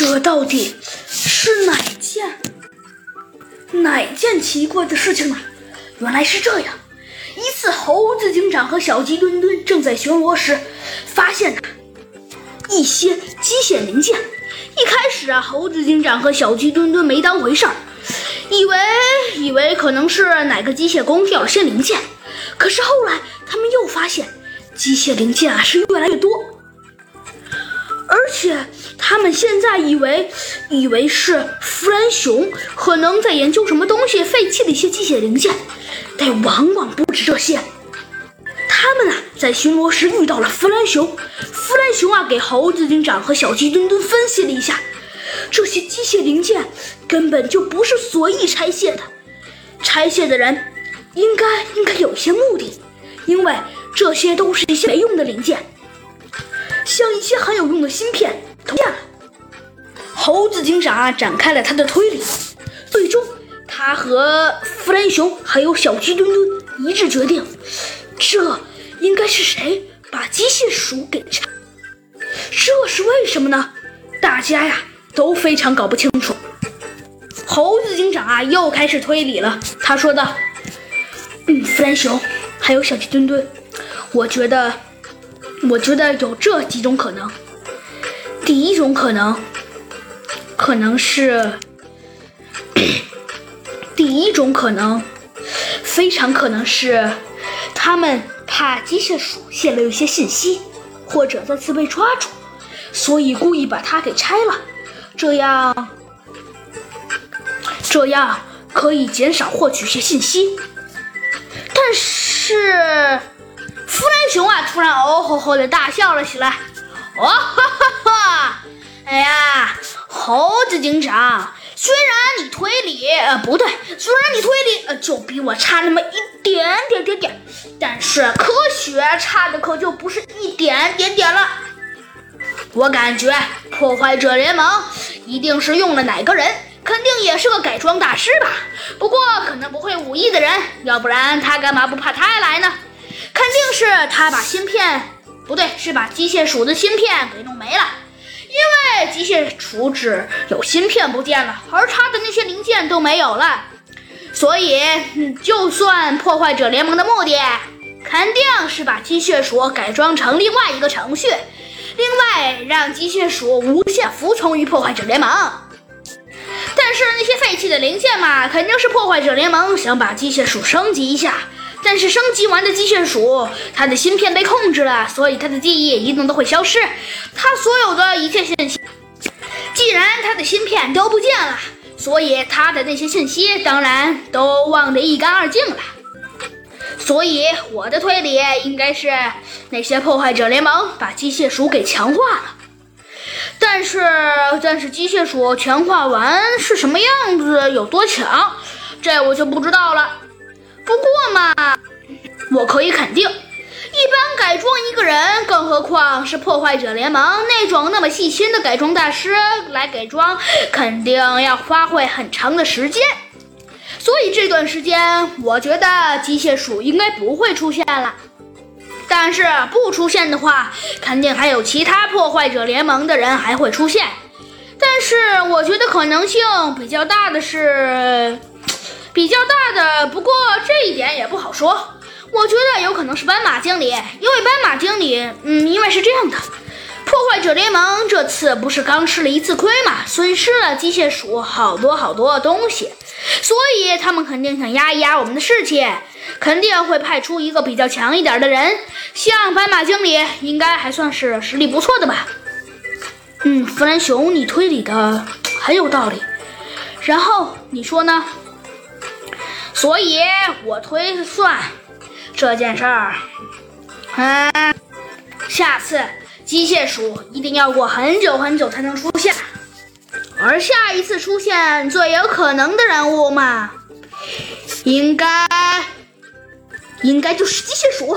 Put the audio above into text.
这到底是哪件哪件奇怪的事情呢？原来是这样：一次，猴子警长和小鸡墩墩正在巡逻时，发现了一些机械零件。一开始啊，猴子警长和小鸡墩墩没当回事儿，以为以为可能是哪个机械工掉了些零件。可是后来，他们又发现机械零件啊是越来越多，而且他们现在以为以为是弗兰熊可能在研究什么东西废弃的一些机械零件，但往往不止这些。他们啊在巡逻时遇到了弗兰熊，弗兰熊啊给猴子警长和小鸡墩墩分析了一下，这些机械零件根本就不是随意拆卸的，拆卸的人。应该应该有一些目的，因为这些都是一些没用的零件，像一些很有用的芯片。警长啊展开了他的推理，最终他和弗兰熊还有小鸡墩墩一致决定，这应该是谁把机械鼠给拆？这是为什么呢？大家呀都非常搞不清楚。猴子警长啊又开始推理了，他说道。嗯，弗兰熊，还有小鸡墩墩，我觉得，我觉得有这几种可能。第一种可能，可能是，第一种可能，非常可能是，他们怕机械鼠泄露一些信息，或者再次被抓住，所以故意把它给拆了，这样，这样可以减少获取一些信息。但是，弗兰熊啊，突然哦吼吼的大笑了起来。哦哈哈哈！哎呀，猴子警长，虽然你推理呃不对，虽然你推理呃就比我差那么一点点点点，但是科学差的可就不是一点点点了。我感觉破坏者联盟一定是用了哪个人。肯定也是个改装大师吧，不过可能不会武艺的人，要不然他干嘛不怕他来呢？肯定是他把芯片，不对，是把机械鼠的芯片给弄没了，因为机械鼠只有芯片不见了，而他的那些零件都没有了，所以就算破坏者联盟的目的，肯定是把机械鼠改装成另外一个程序，另外让机械鼠无限服从于破坏者联盟。但是那些废弃的零件嘛，肯定是破坏者联盟想把机械鼠升级一下。但是升级完的机械鼠，它的芯片被控制了，所以它的记忆一定都会消失。它所有的一切信息，既然它的芯片都不见了，所以它的那些信息当然都忘得一干二净了。所以我的推理应该是，那些破坏者联盟把机械鼠给强化了。但是，但是机械鼠全化完是什么样子，有多强，这我就不知道了。不过嘛，我可以肯定，一般改装一个人，更何况是破坏者联盟那种那么细心的改装大师来改装，肯定要花费很长的时间。所以这段时间，我觉得机械鼠应该不会出现了。但是不出现的话，肯定还有其他破坏者联盟的人还会出现。但是我觉得可能性比较大的是比较大的，不过这一点也不好说。我觉得有可能是斑马经理，因为斑马经理，嗯，因为是这样的，破坏者联盟这次不是刚吃了一次亏嘛，损失了机械鼠好多好多东西，所以他们肯定想压一压我们的士气。肯定会派出一个比较强一点的人，像斑马经理，应该还算是实力不错的吧。嗯，弗兰熊，你推理的很有道理。然后你说呢？所以我推算这件事儿，嗯，下次机械鼠一定要过很久很久才能出现，而下一次出现最有可能的人物嘛，应该。应该就是机械鼠。